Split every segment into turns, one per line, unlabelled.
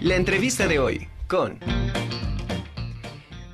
La entrevista de hoy con...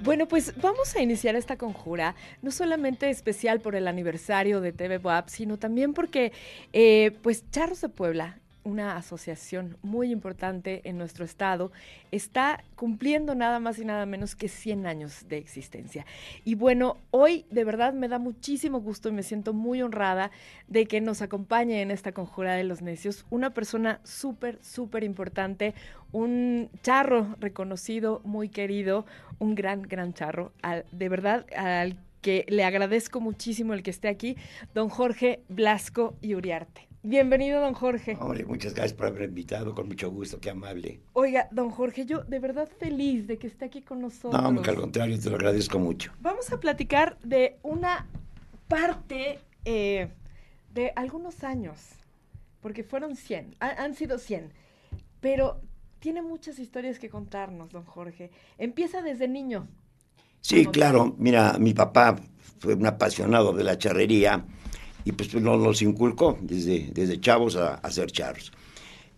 Bueno, pues vamos a iniciar esta conjura, no solamente especial por el aniversario de TV WAP, sino también porque, eh, pues, Charros de Puebla una asociación muy importante en nuestro estado, está cumpliendo nada más y nada menos que 100 años de existencia. Y bueno, hoy de verdad me da muchísimo gusto y me siento muy honrada de que nos acompañe en esta conjura de los necios una persona súper, súper importante, un charro reconocido, muy querido, un gran, gran charro, de verdad al que le agradezco muchísimo el que esté aquí, don Jorge Blasco y Uriarte. Bienvenido, don Jorge.
Hombre, muchas gracias por haber invitado, con mucho gusto, qué amable.
Oiga, don Jorge, yo de verdad feliz de que esté aquí con nosotros.
No, al contrario, te lo agradezco mucho.
Vamos a platicar de una parte eh, de algunos años, porque fueron 100, han sido 100, pero tiene muchas historias que contarnos, don Jorge. Empieza desde niño.
Sí, claro, mira, mi papá fue un apasionado de la charrería y pues nos los inculcó desde, desde chavos a, a ser charros.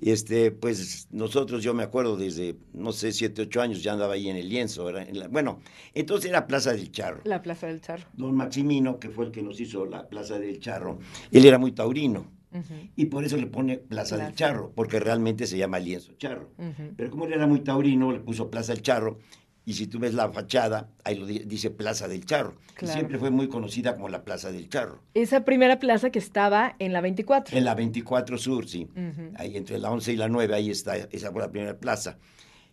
Y este, pues nosotros, yo me acuerdo desde, no sé, siete, ocho años, ya andaba ahí en el lienzo. bueno, entonces era Plaza del Charro.
La Plaza del Charro.
Don Maximino, que fue el que nos hizo la Plaza del Charro, él era muy taurino. Y por eso le pone Plaza, del Charro, porque realmente se llama lienzo charro. Pero como él era muy taurino, le puso Plaza del Charro y si tú ves la fachada, ahí lo dice Plaza del Charro. Que siempre fue muy conocida como la Plaza del Charro.
Esa primera plaza que estaba en la 24.
En la 24 Sur, sí. Ahí entre la 11 y la 9, ahí está, esa fue la primera plaza.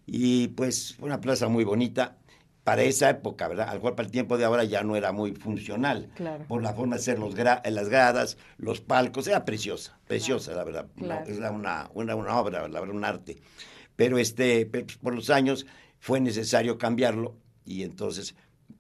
Y pues fue una plaza muy bonita para esa época, ¿verdad? Al cual para el tiempo de ahora ya no era muy funcional.
Claro.
Por la forma de ser los las gradas, los palcos, era preciosa, preciosa, la verdad. era una, una, una obra, la verdad, un arte. Pero este, por los años fue necesario cambiarlo y entonces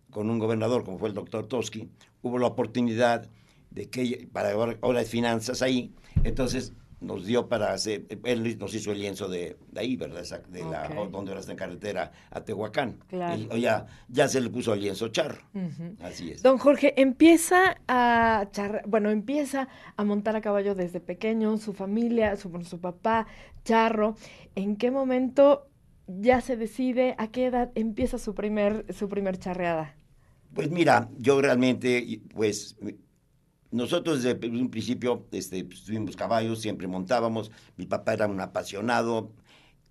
con un gobernador como fue el doctor Toski, hubo la oportunidad de que para ahora de finanzas ahí, entonces nos dio para hacer, él nos hizo el lienzo de, ahí, ¿verdad? De la, donde ahora está en carretera a Tehuacán.
Claro.
ya, ya se le puso el lienzo charro. Así es.
Don Jorge, empieza a bueno, empieza a montar a caballo desde pequeño, su familia, su, su papá, charro. ¿En qué momento ya se decide a qué edad empieza su primer, su primer charreada?
Pues mira, yo realmente, pues nosotros desde un principio este, pues, tuvimos caballos, siempre montábamos, mi papá era un apasionado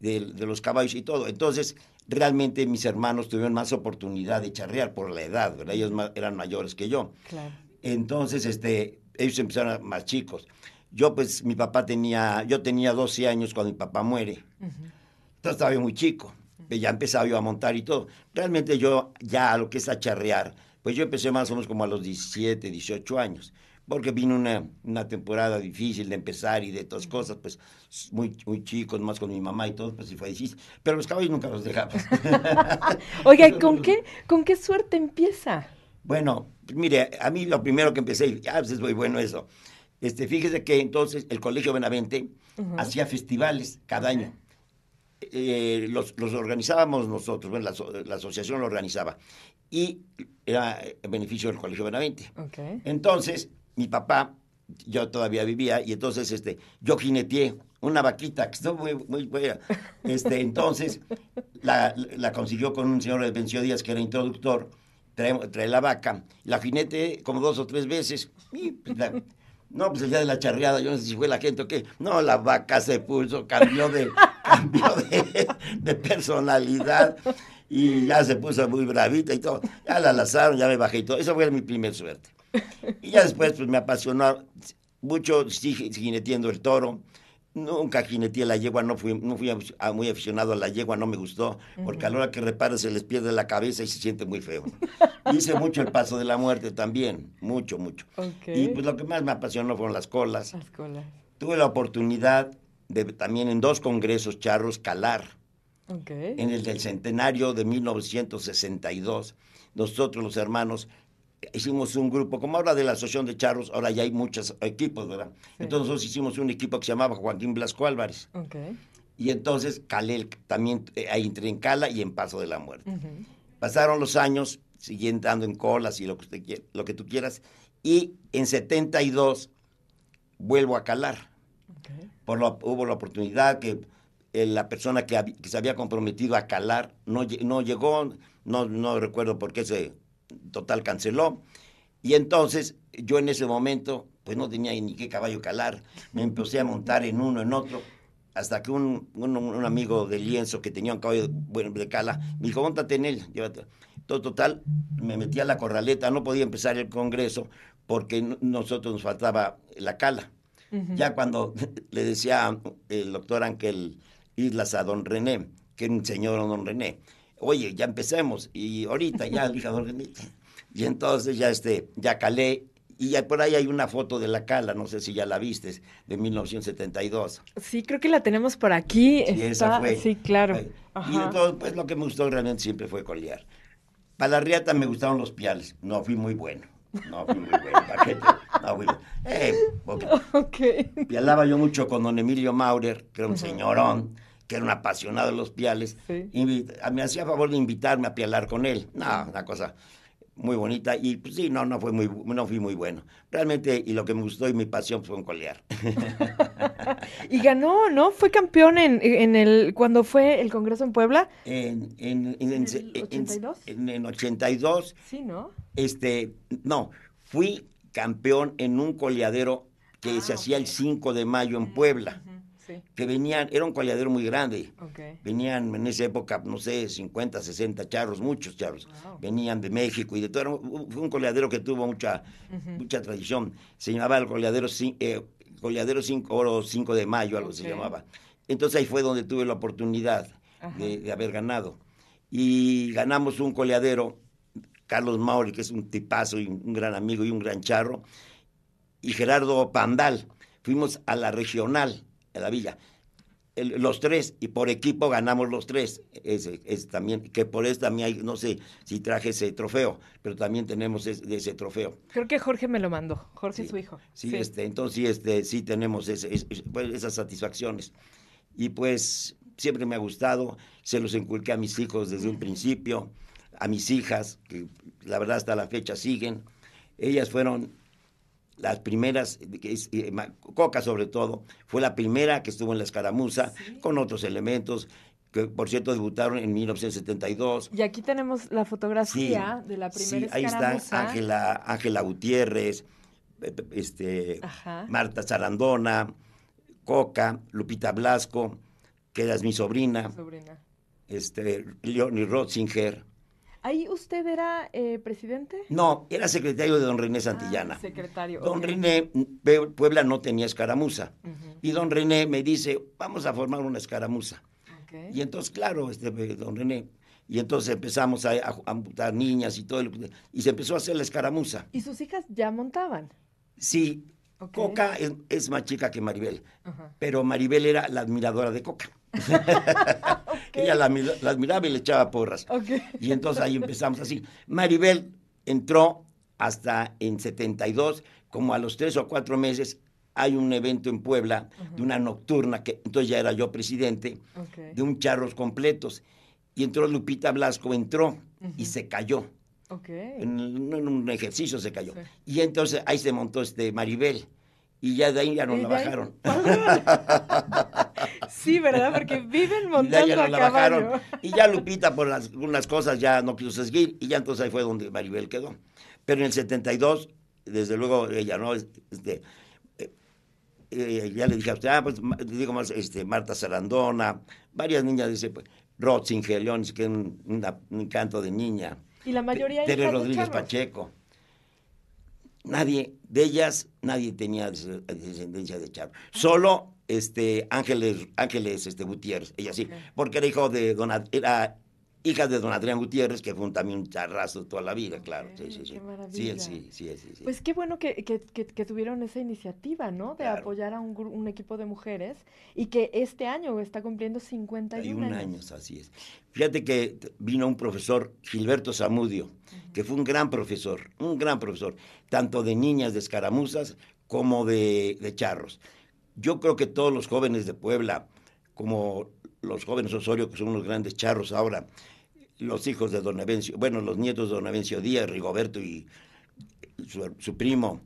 de, los caballos y todo, entonces realmente mis hermanos tuvieron más oportunidad de charrear por la edad, ¿verdad? ellos eran mayores que yo. Entonces, este, ellos empezaron más chicos. Yo pues, mi papá tenía, yo tenía 12 años cuando mi papá muere. Entonces estaba yo muy chico, ya empezaba yo a montar y todo. Realmente yo ya a lo que es a charrear, pues yo empecé más o menos como a los 17, 18 años, porque vino una, una temporada difícil de empezar y de todas cosas, pues muy, muy chicos, más con mi mamá y todo, pues sí fue difícil. Pero los caballos nunca los dejaba.
Oiga, ¿con qué, ¿con qué suerte empieza?
Bueno, mire, a mí lo primero que empecé, ah, pues es muy bueno eso. Este, fíjese que entonces el Colegio Benavente hacía festivales cada año eh, los, organizábamos nosotros, bueno, la, asociación lo organizaba, y era en beneficio del Colegio Benavente. Entonces, mi papá, yo todavía vivía, y entonces este, yo jineteé una vaquita que estuvo muy, muy buena. Este, entonces, la, consiguió con un señor de Vencio Díaz, que era introductor, trae, la vaca, la jinete como dos o tres veces, y pues, no, pues el día de la charreada, yo no sé si fue la gente o qué. No, la vaca se puso, cambió de, cambió de, personalidad y ya se puso muy bravita y todo. Ya la lazaron, ya me bajé y todo. Esa fue mi primer suerte. Y ya después pues me apasionó mucho jineteando el toro. Nunca jineteé la yegua, no fui, no fui muy aficionado a la yegua, no me gustó, porque a la hora que repara se les pierde la cabeza y se siente muy feo. Hice mucho el paso de la muerte también, mucho, mucho. Y pues lo que más me apasionó fueron las colas.
Las colas.
Tuve la oportunidad de también en dos congresos charros calar. En el del centenario de 1962, nosotros los hermanos hicimos un grupo, como ahora de la Asociación de Charros, ahora ya hay muchos equipos, ¿verdad? Entonces nosotros hicimos un equipo que se llamaba Joaquín Blasco Álvarez. Y entonces calé también, eh, ahí entré en Cala y en Paso de la Muerte. Pasaron los años, siguiendo dando en colas y lo que, usted lo que tú quieras, y en 72 vuelvo a calar. Por hubo la oportunidad que eh, la persona que, que se había comprometido a calar no, no llegó, no, no recuerdo por qué se total canceló. Y entonces yo en ese momento pues no tenía ni qué caballo calar, me empecé a montar en uno, en otro, hasta que un, un, un amigo de lienzo que tenía un caballo bueno, de cala me dijo, montate en él, llévate. Todo total, me metí a la corraleta, no podía empezar el congreso porque nosotros nos faltaba la cala. Ya cuando le decía el doctor Ángel Islas a don René, que era un señor don René, oye, ya empecemos, y ahorita ya, dije y entonces ya este, ya calé, y ya por ahí hay una foto de la cala, no sé si ya la viste, de 1972.
Sí, creo que la tenemos por aquí.
Sí, esa
Está-
fue.
sí, claro.
Fue. Y entonces, pues lo que me gustó realmente siempre fue colear. Para la riata me gustaron los piales. No fui muy bueno. No fui muy bueno. ¿Para qué te- No fui eh, porque
Ok.
pialaba yo mucho con don Emilio Maurer, que era un señorón, que era un apasionado de los piales.
Sí.
Invi- me hacía favor de invitarme a pialar con él. No, una cosa muy bonita. Y pues sí, no, no, fue muy, no fui muy bueno. Realmente, y lo que me gustó y mi pasión fue en colear.
Y ganó, ¿no? Fue campeón en, en el cuando fue el Congreso en Puebla.
En, en, en, en,
¿En el
en-
82?
en- en 82
Sí, ¿no?
este, no, fui campeón en un coleadero que
Ah,
se hacía el
ok.
5 de mayo en Puebla,
Ujú, Sí.
que venían, era un coleadero muy grande, venían en esa época, no sé, 50, 60 charros, muchos charros,
Wow.
venían de México y de todo, era un- fue un coleadero que tuvo mucha, mucha tradición, se llamaba el coleadero, cin- eh, coleadero 5, oro 5 de mayo, algo se llamaba. Entonces ahí fue donde tuve la oportunidad de, de haber ganado. Y ganamos un coleadero, Carlos Mauri, que es un tipazo y un gran amigo y un gran charro, y Gerardo Pandal. Fuimos a la regional, la villa. El- los tres, y por equipo ganamos los tres. Ese también, que por eso también hay, no sé si traje ese trofeo, pero también tenemos ese, ese trofeo.
Creo que Jorge me lo mandó. Jorge,
Sí,
su hijo.
Sí, este, entonces sí, este, sí tenemos ese- pues, esas satisfacciones. Y pues siempre me ha gustado, se los inculqué a mis hijos desde un principio, a mis hijas, que la verdad hasta la fecha siguen. Ellas fueron las primeras, eh, Coca sobre todo, fue la primera que estuvo en la escaramuza con otros elementos, que por cierto debutaron en 1972.
Y aquí tenemos la fotografía de la primera
Sí, ahí está
escaramuza.
Ángela, Ángela Gutiérrez, este,
Ajá.
Marta Zarandona, Coca, Lupita Blasco, que es mi sobrina,
Sobrina.
este, Leonie Rotzinger.
¿Ahí usted era eh, presidente?
No, era secretario de don René Santillana.
Ah, secretario.
Don. René, Pue- Puebla no tenía escaramuza. Y don René me dice, vamos a formar una escaramuza.
ok.
Y entonces, claro, este, don René, y entonces empezamos a, amputar niñas y todo, el- y se empezó a hacer la escaramuza.
¿Y sus hijas ya montaban?
Sí. Coca es, es más chica que Maribel, pero Maribel era la admiradora de Coca. Ella la, la admiraba y le echaba porras. Y entonces ahí empezamos así. Maribel entró hasta en 72, como a los tres o cuatro meses, hay un evento en Puebla de una nocturna, que entonces ya era yo presidente, de un charros completos. Y entró Lupita Blasco, entró y se cayó. En, en un ejercicio se cayó.
Sí.
Y entonces ahí se montó este Maribel. Y ya de ahí ya nos
Y
la bajaron.
Sí, ¿verdad? Porque viven montando
ya
a
nos la
caballo.
bajaron. Y ya Lupita por las- algunas cosas ya no quiso seguir. Y ya entonces ahí fue donde Maribel quedó. Pero en el 72, desde luego ella no, este, eh, eh, ya le dije a usted, ah, pues digo más, este, Marta Sarandona, varias niñas, dice, pues, Rotzinger, Leonis, que es un, una- un encanto de niña.
Y la mayoría
Tere
de
Rodríguez
charros.
Pacheco. Nadie, de ellas, nadie tenía des- descendencia de charro. Solo este, Ángeles, Ángeles este, Gutiérrez, ella sí, porque era hijo de don, era hija de don Adrián Gutiérrez, que fue un- también un charrazo toda la vida, claro. Sí, sí,
qué
sí. Él sí, sí, sí.
Pues qué bueno que, que- que- que tuvieron esa iniciativa, ¿no? De
Claro.
apoyar a un, equipo de mujeres y que este año está cumpliendo 51
51
años.
años, así es. Fíjate que vino un profesor, Gilberto Zamudio, que fue un gran profesor, un gran profesor, tanto de niñas de escaramuzas como de, de charros. Yo creo que todos los jóvenes de Puebla, como los jóvenes Osorio, que son unos grandes charros ahora, los hijos de don Evencio, bueno, los nietos de don Evencio Díaz, Rigoberto y su, primo,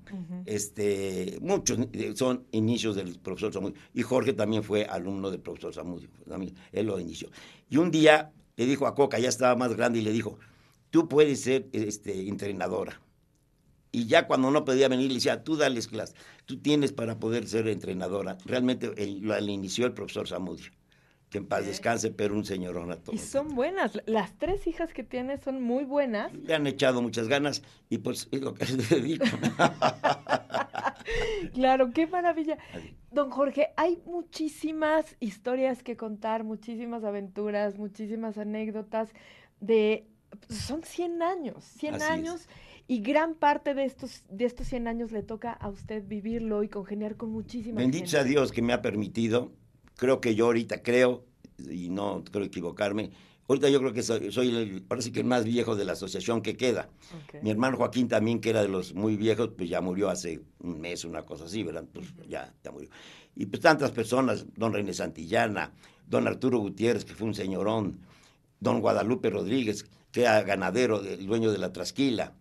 este, muchos eh, son inicios del profesor Samudio. Y Jorge también fue alumno del profesor Samudio, él lo inició. Y un día le dijo a Coca, ya estaba más grande, y le dijo, tú puedes ser este, entrenadora. Y ya cuando no podía venir, le decía, tú dales clases, tú tienes para poder ser entrenadora. Realmente lo inició el profesor Samudio que en paz descanse, pero un señorón a todos.
Y son buenas, las tres hijas que tiene son muy buenas.
Le han echado muchas ganas y pues es lo que les dedico.
claro, qué maravilla. Don Jorge, hay muchísimas historias que contar, muchísimas aventuras, muchísimas anécdotas de... Son 100 años, 100 años. Y gran parte de estos, de estos 100 años le toca a usted vivirlo y congeniar con muchísimas
Bendito sea Dios que me ha permitido creo que yo ahorita creo, y no creo equivocarme, ahorita yo creo que soy, el, parece que el más viejo de la asociación que queda. Mi hermano Joaquín también, que era de los muy viejos, pues ya murió hace un mes, una cosa así, ¿verdad? Pues ya, ya murió. Y pues tantas personas, don René Santillana, don Arturo Gutiérrez, que fue un señorón, don Guadalupe Rodríguez, que era ganadero, el dueño de la Trasquila.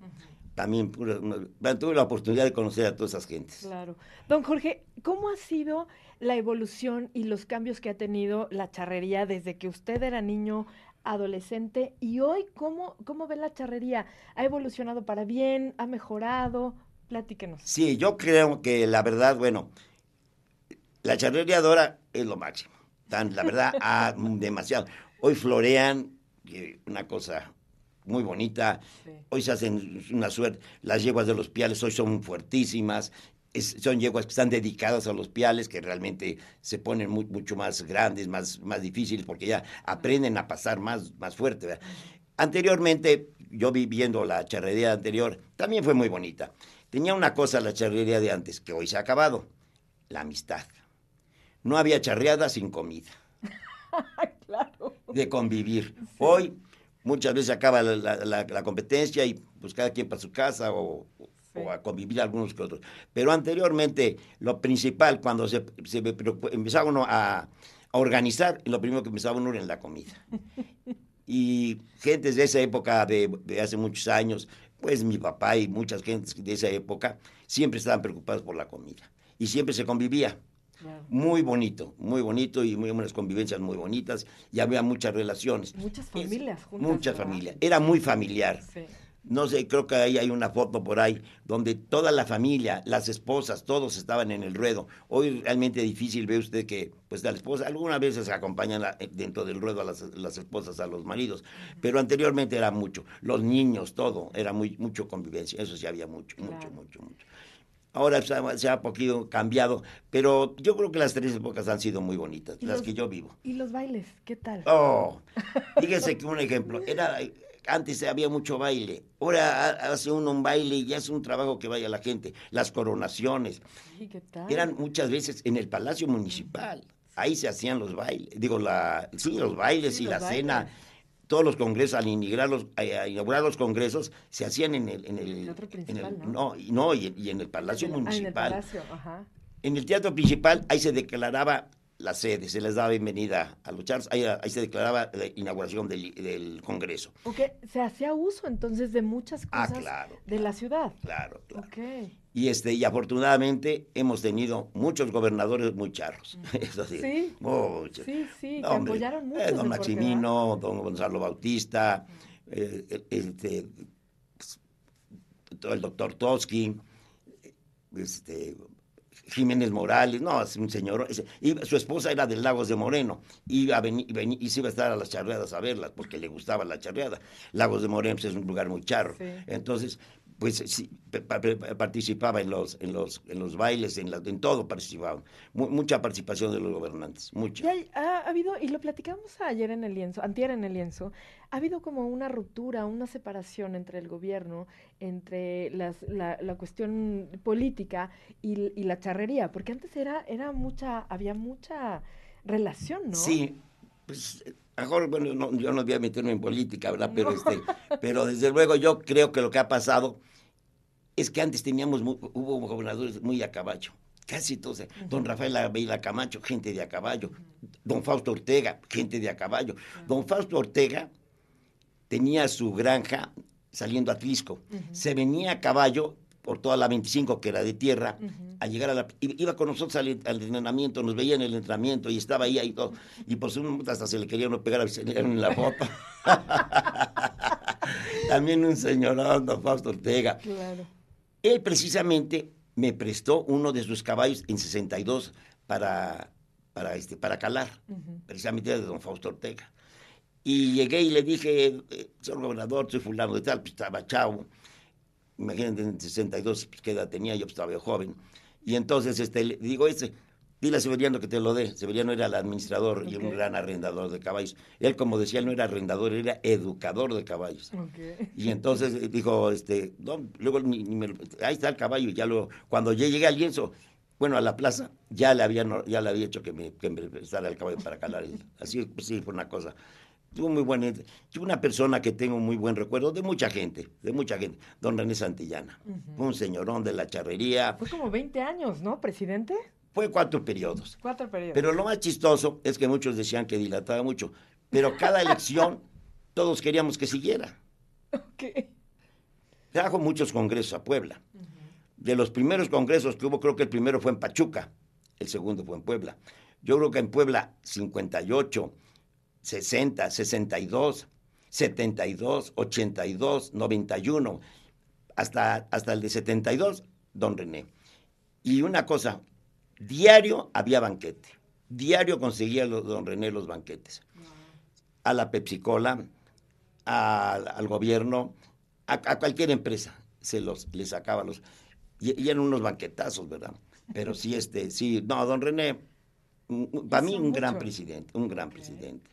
También tuve la oportunidad de conocer a todas esas gentes.
Claro. Don Jorge, ¿cómo ha sido la evolución y los cambios que ha tenido la charrería desde que usted era niño, adolescente y hoy cómo, cómo ve la charrería? ¿Ha evolucionado para bien? ¿Ha mejorado? Platíquenos.
Sí, yo creo que la verdad, bueno, la charrería de ahora es lo máximo. la verdad, ha demasiado. Hoy florean, una cosa muy bonita. Hoy se hacen una suerte. Las yeguas de los piales hoy son fuertísimas son yeguas que están dedicadas a los piales, que realmente se ponen mucho más grandes, más, más difíciles, porque ya aprenden a pasar más, más fuerte. Anteriormente, yo viviendo la charrería anterior, también fue muy bonita. Tenía una cosa la charrería de antes, que hoy se ha acabado, la amistad. No había charreada sin comida. claro. De convivir. Hoy muchas veces acaba la, la, competencia y pues cada quien para su casa o, o a convivir algunos que otros. Pero anteriormente, lo principal, cuando se, empezaba uno a, organizar, lo primero que empezaba uno era en la comida. Y gentes de esa época, de, hace muchos años, pues mi papá y muchas gentes de esa época, siempre estaban preocupados por la comida. Y siempre se convivía. Muy bonito, muy bonito y muy unas convivencias muy bonitas y había muchas relaciones.
Muchas familias juntas.
Muchas familias. Era muy familiar. Sí. No sé, creo que ahí hay una foto por ahí donde toda la familia, las esposas, todos estaban en el ruedo. Hoy realmente difícil ve usted que, pues, la esposa, algunas veces acompañan dentro del ruedo a las, esposas, a los maridos, pero anteriormente era mucho. Los niños, todo, era muy mucho convivencia. Eso sí había mucho, mucho, mucho, mucho. Ahora se ha, poquito cambiado, pero yo creo que las tres épocas han sido muy bonitas, las que yo vivo.
¿Y los bailes? ¿Qué tal?
Oh, fíjese que un ejemplo, era antes había mucho baile, ahora hace uno un baile y ya es un trabajo que vaya la gente. Las coronaciones.
¿qué tal?
Eran muchas veces en el Palacio Municipal. Ahí se hacían los bailes, digo, la, sí, los bailes y la cena. Todos los congresos, al inaugurar los, inaugurar los congresos, se hacían en el... En el,
principal,
¿no? No, y, en el Palacio Municipal. en el
Palacio, ajá.
En el Teatro Principal, ahí se declaraba la sede, se les daba bienvenida a los charros, ahí, se declaraba la inauguración del, Congreso.
Porque se hacía uso entonces de muchas ah, cosas de la ciudad.
Claro, claro. Y, este, y afortunadamente hemos tenido muchos gobernadores muy charros.
Eso sí. Sí,
muchos.
sí, sí que apoyaron mucho.
Eh, don Maximino, don Gonzalo Bautista, eh, este, el doctor Toski, este, Jiménez Morales, no, es un señor. y su esposa era de Lagos de Moreno, iba a venir, y se iba a estar a las charreadas a verlas, porque le gustaba la charreada. Lagos de Moreno pues, es un lugar muy charro. Entonces, pues sí, participaba en los, en los, en los bailes, en, en todo participaban. mucha participación de los gobernantes, mucha.
ha, habido, y lo platicamos ayer en el lienzo, antier en el lienzo, ha habido como una ruptura, una separación entre el gobierno, entre las, la, la, cuestión política y, y, la charrería, porque antes era, era mucha, había mucha relación, ¿no?
Sí, pues mejor, bueno, yo no voy a meterme en política, ¿verdad? Pero, este, pero desde luego yo creo que lo que ha pasado es que antes teníamos, hubo gobernadores muy a caballo, casi todos. Don Rafael Avila Camacho, gente de a caballo. Don Fausto Ortega, gente de a caballo. Don Fausto Ortega tenía su granja saliendo a Tlisco. Se venía a caballo por toda la 25 que era de tierra, a llegar a la... Iba con nosotros al, entrenamiento, nos veía en el entrenamiento y estaba ahí, ahí todo. Y por su hasta se le quería uno pegar a en la foto. También un señor, don Fausto Ortega. Claro. Él precisamente me prestó uno de sus caballos en 62 para, para, este, para calar, precisamente de don Fausto Ortega. Y llegué y le dije, eh, señor gobernador, soy fulano de tal, pues estaba chavo imagínate, en 62, pues, ¿qué edad tenía? Yo pues, estaba joven. Y entonces este, le digo, ese, dile a Severiano que te lo dé. Severiano era el administrador y un gran arrendador de caballos. Él, como decía, no era arrendador, era educador de caballos. Y entonces eh, dijo, este, luego ahí está el caballo. Y ya lo, cuando yo llegué al lienzo, bueno, a la plaza, ya le había, ya le había hecho que me, que me prestara el caballo para calar. Así, pues sí, fue una cosa tuvo muy buena, una persona que tengo muy buen recuerdo de mucha gente, de mucha gente, don René Santillana, un señorón de la charrería.
Fue como 20 años, ¿no, presidente?
Fue cuatro periodos.
Cuatro periodos.
Pero lo más chistoso es que muchos decían que dilataba mucho, pero cada elección todos queríamos que siguiera. Ok. Trajo muchos congresos a Puebla. De los primeros congresos que hubo, creo que el primero fue en Pachuca, el segundo fue en Puebla. Yo creo que en Puebla 58, 60, 62, 72, 82, 91, hasta, hasta el de 72, don René. Y una cosa, diario había banquete, diario conseguía don René los banquetes. A la Pepsi-Cola, al gobierno, a, cualquier empresa, se los, le sacaba los... Y, y, eran unos banquetazos, ¿verdad? Pero sí, este, sí, no, don René, para mí un gran presidente, un gran presidente.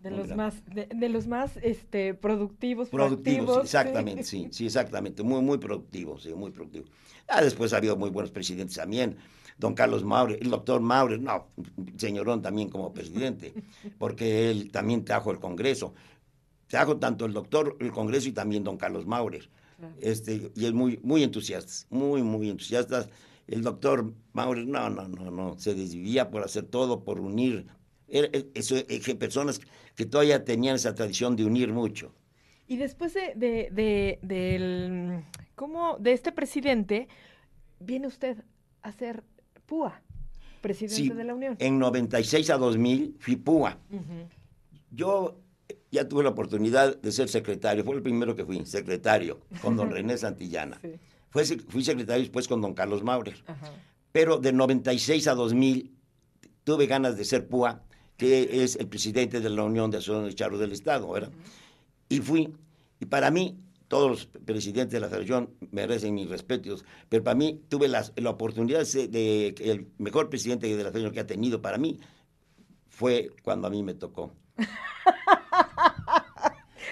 De los, más, de, los más este, productivos,
productivos. exactamente, sí. sí, exactamente. Muy, muy productivos, sí, muy productivos. Ah, después ha habido muy buenos presidentes también. Don Carlos Maurer, el doctor Maurer, no, señorón también como presidente, porque él también trajo el Congreso. Trajo tanto el doctor, el Congreso y también don Carlos Maurer. Este, y es muy, muy entusiasta, muy, muy entusiasta. El doctor Maurer, no, no, no, no, se desvivía por hacer todo, por unir eso, personas que todavía tenían esa tradición de unir mucho.
Y después de, de, del, ¿cómo? de este presidente, viene usted a ser PUA, presidente de la Unión.
En 96 a 2000 fui PUA. Yo ya tuve la oportunidad de ser secretario, fue el primero que fui, secretario, con don René Santillana. Fue, fui secretario después con don Carlos Maurer. Pero de 96 a 2000 tuve ganas de ser PUA que es el presidente de la Unión de Asociaciones de Charros del Estado, ¿verdad? Y fui, y para mí, todos los presidentes de la federación merecen mis respetos, pero para mí tuve la, la oportunidad de, que el mejor presidente de la federación que ha tenido para mí fue cuando a mí me tocó.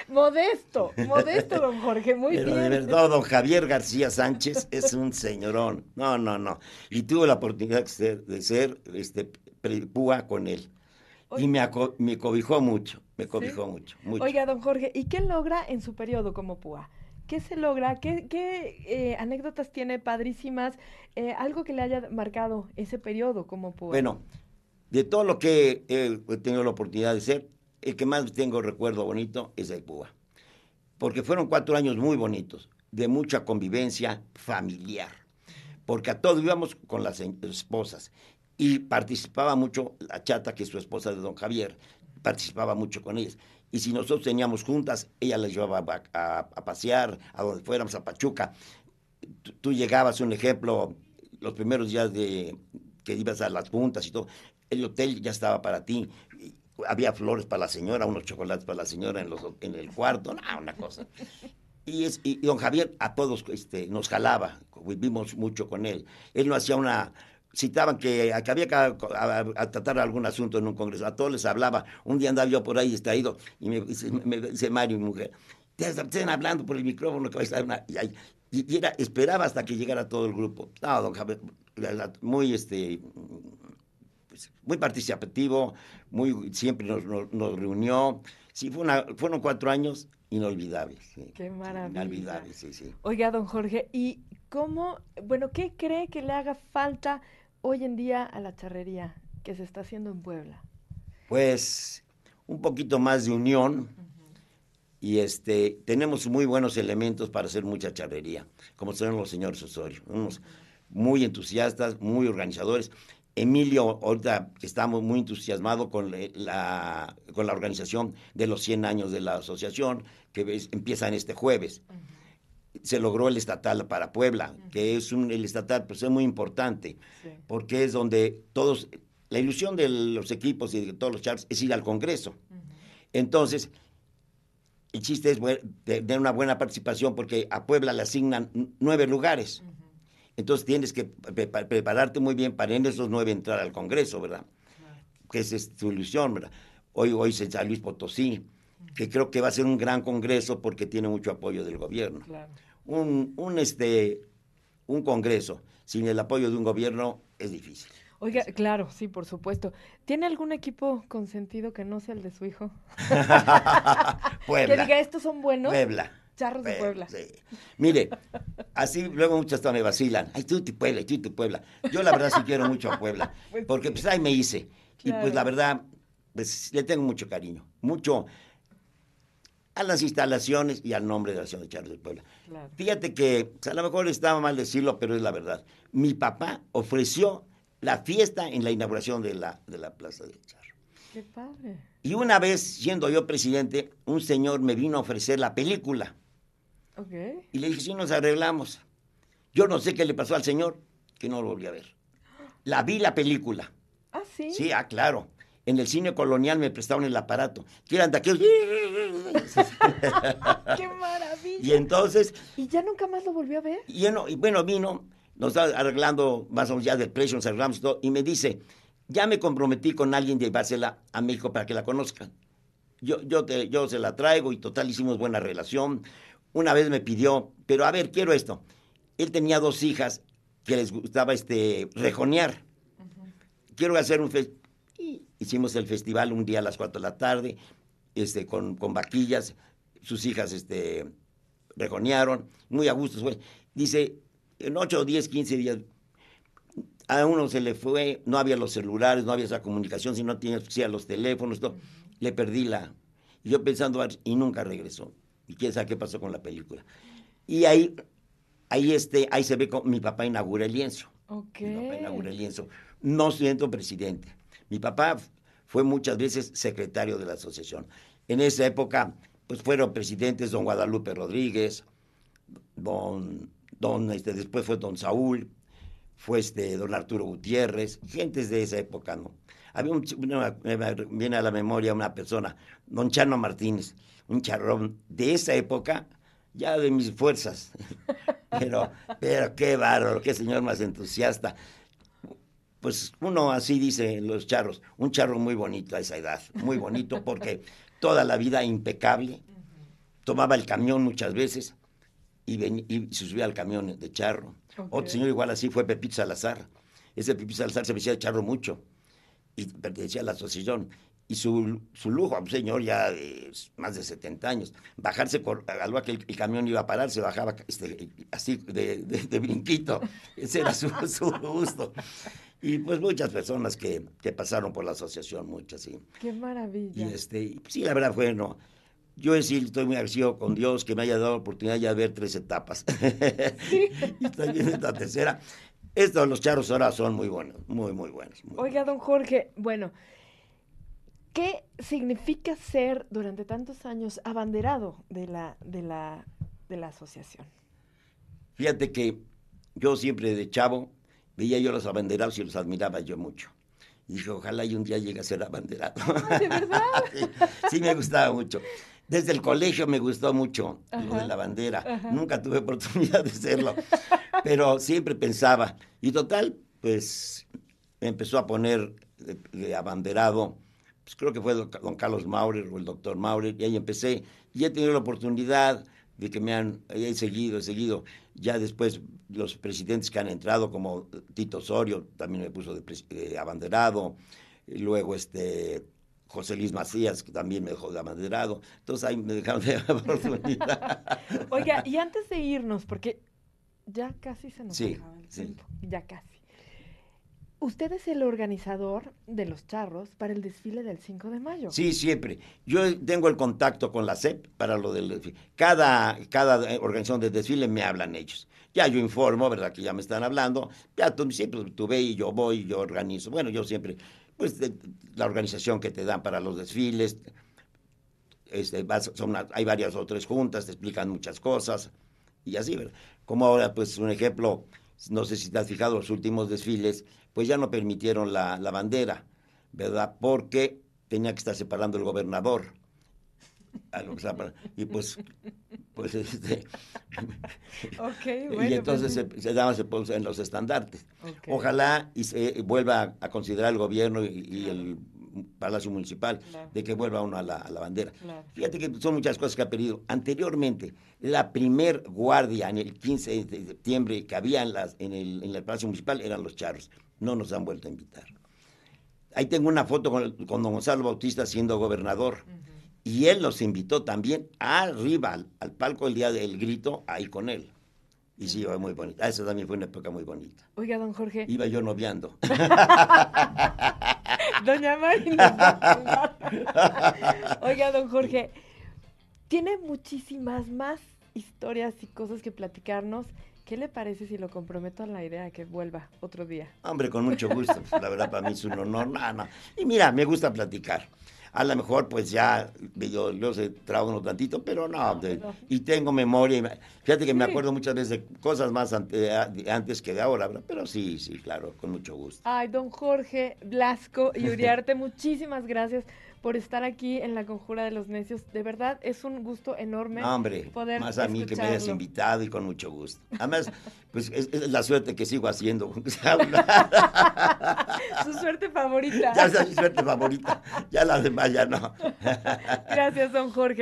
Modesto, modesto, don Jorge, muy
Pero
bien.
de verdad, don Javier García Sánchez es un señorón. No, no, no. Y tuve la oportunidad de ser, de ser este, púa con él. Y me, me, cobijó mucho, me cobijó mucho,
Oiga, don Jorge, ¿y qué logra en su periodo como PUA? ¿Qué se logra? ¿Qué, eh, anécdotas tiene padrísimas? Eh, algo que le haya marcado ese periodo como PUA.
Bueno, de todo lo que he tenido la oportunidad de ser, el que más tengo recuerdo bonito es el PUA. Porque fueron cuatro años muy bonitos, de mucha convivencia familiar. Porque a todos íbamos con las esposas y participaba mucho la chata, que es su esposa de don Javier, participaba mucho con ellas. Y si nosotros teníamos juntas, ella las llevaba a, pasear, a donde fuéramos, a Pachuca. Tú, llegabas, un ejemplo, los primeros días de que ibas a las juntas y todo, el hotel ya estaba para ti. Había flores para la señora, unos chocolates para la señora en, el cuarto, una cosa. Y, don Javier a todos este, nos jalaba, vivimos mucho con él. Él no hacía una, citaban que, había que tratar algún asunto en un congreso. A todos les hablaba. Un día andaba yo por ahí distraído y me, dice Mario, mi mujer, te están hablando por el micrófono que vais a una... Y, era, esperaba hasta que llegara todo el grupo. No, don Javier, muy, este, pues, muy participativo, muy, siempre nos, nos, reunió. Sí, fue una, fueron cuatro años inolvidables.
Qué maravilla.
Inolvidables, sí, sí.
Oiga, don Jorge, ¿y cómo, bueno, qué cree que le haga falta hoy en día a la charrería que se está haciendo en Puebla?
Pues un poquito más de unión y este, tenemos muy buenos elementos para hacer mucha charrería, como son los señores Osorio, unos muy entusiastas, muy organizadores. Emilio, ahorita estamos muy entusiasmados con la, con la organización de los 100 años de la asociación, que empiezan este jueves. Se logró el estatal para Puebla, que es un, el estatal, pues es muy importante, porque es donde todos, la ilusión de los equipos y de todos los charts es ir al Congreso. Entonces, el chiste es tener una buena participación porque a Puebla le asignan nueve lugares. Entonces tienes que prepararte muy bien para en esos nueve entrar al Congreso, ¿verdad? Que esa es tu ilusión, ¿verdad? Hoy, hoy es en San Luis Potosí, que creo que va a ser un gran Congreso porque tiene mucho apoyo del gobierno. Un, un, este, un Congreso sin el apoyo de un gobierno es difícil.
Oiga, claro, sí, por supuesto. ¿Tiene algún equipo consentido que no sea el de su hijo?
Puebla.
Que diga, estos son buenos.
Puebla.
Charros de Puebla.
Sí. Mire, así luego muchos hasta me vacilan. Ay, tú tu Puebla, tú tu Puebla. Yo la verdad sí quiero mucho a Puebla. Pues porque pues ahí me hice. Y pues la verdad, pues le tengo mucho cariño. Mucho a las instalaciones y al nombre de la ciudad de Charros de Puebla. Fíjate que a lo mejor estaba mal decirlo, pero es la verdad. Mi papá ofreció la fiesta en la inauguración de la, de la Plaza del Charro.
Qué padre.
Y una vez, siendo yo presidente, un señor me vino a ofrecer la película.
Okay.
Y le dije, sí, nos arreglamos. Yo no sé qué le pasó al señor, que no lo volví a ver. La vi la película.
Ah, sí.
Sí, ah, claro. En el cine colonial me prestaron el aparato. Quieran de aquellos.
¡Qué maravilla!
Y entonces.
¿Y ya nunca más lo volvió a ver?
Y, y bueno, vino, nos está arreglando más o menos ya del precio, arreglamos todo, y me dice, ya me comprometí con alguien de llevársela a México para que la conozcan. Yo, yo, te, yo se la traigo y total hicimos buena relación. Una vez me pidió, pero a ver, quiero esto. Él tenía dos hijas que les gustaba este rejonear. Quiero hacer un festival. Hicimos el festival un día a las 4 de la tarde, este, con, con vaquillas. Sus hijas este, rejonearon, muy a gusto. Dice, en 8, 10, 15 días, a uno se le fue, no había los celulares, no había esa comunicación, si no tenía los teléfonos, todo. le perdí la... Y yo pensando, y nunca regresó. Y quién sabe qué pasó con la película. Y ahí, ahí, este, ahí se ve cómo mi papá inaugura el lienzo. Mi papá inaugura el lienzo. No siento presidente. Mi papá fue muchas veces secretario de la asociación. En esa época, pues fueron presidentes don Guadalupe Rodríguez, don don, este, después fue don Saúl, fue este, don Arturo Gutiérrez, gentes de esa época, ¿no? Había un, me viene a la memoria una persona, don Chano Martínez, un charrón de esa época, ya de mis fuerzas. pero, pero qué bárbaro, qué señor más entusiasta. Pues uno así dice los charros, un charro muy bonito a esa edad, muy bonito porque toda la vida impecable, tomaba el camión muchas veces, y, se subía al camión de charro. Otro señor igual así fue Pepito Salazar. Ese Pepito Salazar se vestía de charro mucho y pertenecía a la asociación. Y su, su lujo, un señor ya de más de 70 años, bajarse, algo que el, camión iba a parar, se bajaba este, así de, de, brinquito. Ese era su, su, gusto. Y pues muchas personas que, que, pasaron por la asociación, muchas, sí.
Qué maravilla.
Y este, sí, la verdad fue, no, yo decir, estoy muy agradecido con Dios que me haya dado la oportunidad de ver tres etapas. y estoy viendo esta tercera. Estos, los charros ahora son muy buenos, muy, muy buenos.
Oiga, don Jorge, bueno, ¿qué significa ser durante tantos años abanderado de la, de la, de la asociación?
Fíjate que yo siempre de chavo veía yo los abanderados y los admiraba yo mucho. Y dije, ojalá y un día llegue a ser abanderado.
¿De verdad?
sí, me gustaba mucho. Desde el colegio me gustó mucho lo de la bandera. Nunca tuve oportunidad de hacerlo, pero siempre pensaba. Y total, pues me empezó a poner de, abanderado, pues creo que fue don Carlos Maurer o el doctor Maurer, y ahí empecé. Y he tenido la oportunidad de que me han he seguido, he seguido. Ya después los presidentes que han entrado, como Tito Osorio, también me puso de, de abanderado. Y luego este José Luis Macías, que también me dejó de amaderado. Entonces ahí me dejaron de oportunidad.
Oiga, y antes de irnos, porque ya casi se nos acaba el tiempo, ya casi. Usted es el organizador de los charros para el desfile del 5 de mayo.
Sí, siempre. Yo tengo el contacto con la CEP para lo del desfile. Cada, cada eh, organización de desfile me hablan ellos. Ya yo informo, ¿verdad? Que ya me están hablando. Ya tú siempre tú ve y yo voy, yo organizo. Bueno, yo siempre, pues la organización que te dan para los desfiles. Este, son, hay varias o tres juntas, te explican muchas cosas y así, ¿verdad? Como ahora, pues un ejemplo, no sé si te has fijado, los últimos desfiles, pues ya no permitieron la, la bandera, ¿verdad? Porque tenía que estar separando el gobernador. Y pues, pues este.
Okay,
y entonces
pues,
se, daban se en los estandartes. Ojalá y se vuelva a considerar el gobierno y, el Palacio Municipal de que vuelva uno a la, a la bandera. Fíjate que son muchas cosas que ha perdido. Anteriormente, la primer guardia en el 15 de septiembre que había en, las, en, el, en el Palacio Municipal eran los charros no nos han vuelto a invitar. Ahí tengo una foto con, con don Gonzalo Bautista siendo gobernador. Y él nos invitó también arriba, al, palco el día del grito, ahí con él. Y sí, fue muy bonita. Esa también fue una época muy bonita.
Oiga, don Jorge.
Iba yo noviando.
Doña Marina. Oiga, don Jorge, tiene muchísimas más historias y cosas que platicarnos ¿Qué le parece si lo comprometo a la idea de que vuelva otro día?
Hombre, con mucho gusto. la verdad, para mí es un honor. Y mira, me gusta platicar. A lo mejor, pues ya, yo, yo sé, trabajo un tantito, pero no. y tengo memoria. Fíjate que me acuerdo muchas veces de cosas más antes que de ahora. Pero sí, sí, claro, con mucho gusto.
Ay, don Jorge Blasco y Uriarte, muchísimas gracias por estar aquí en la Conjura de los Necios. De verdad, es un gusto enorme
hombre, poder más a mí que me hayas invitado y con mucho gusto. Además, pues es, la suerte que sigo haciendo.
Su suerte favorita.
Ya es mi suerte favorita. Ya la demás ya no.
Gracias, don Jorge.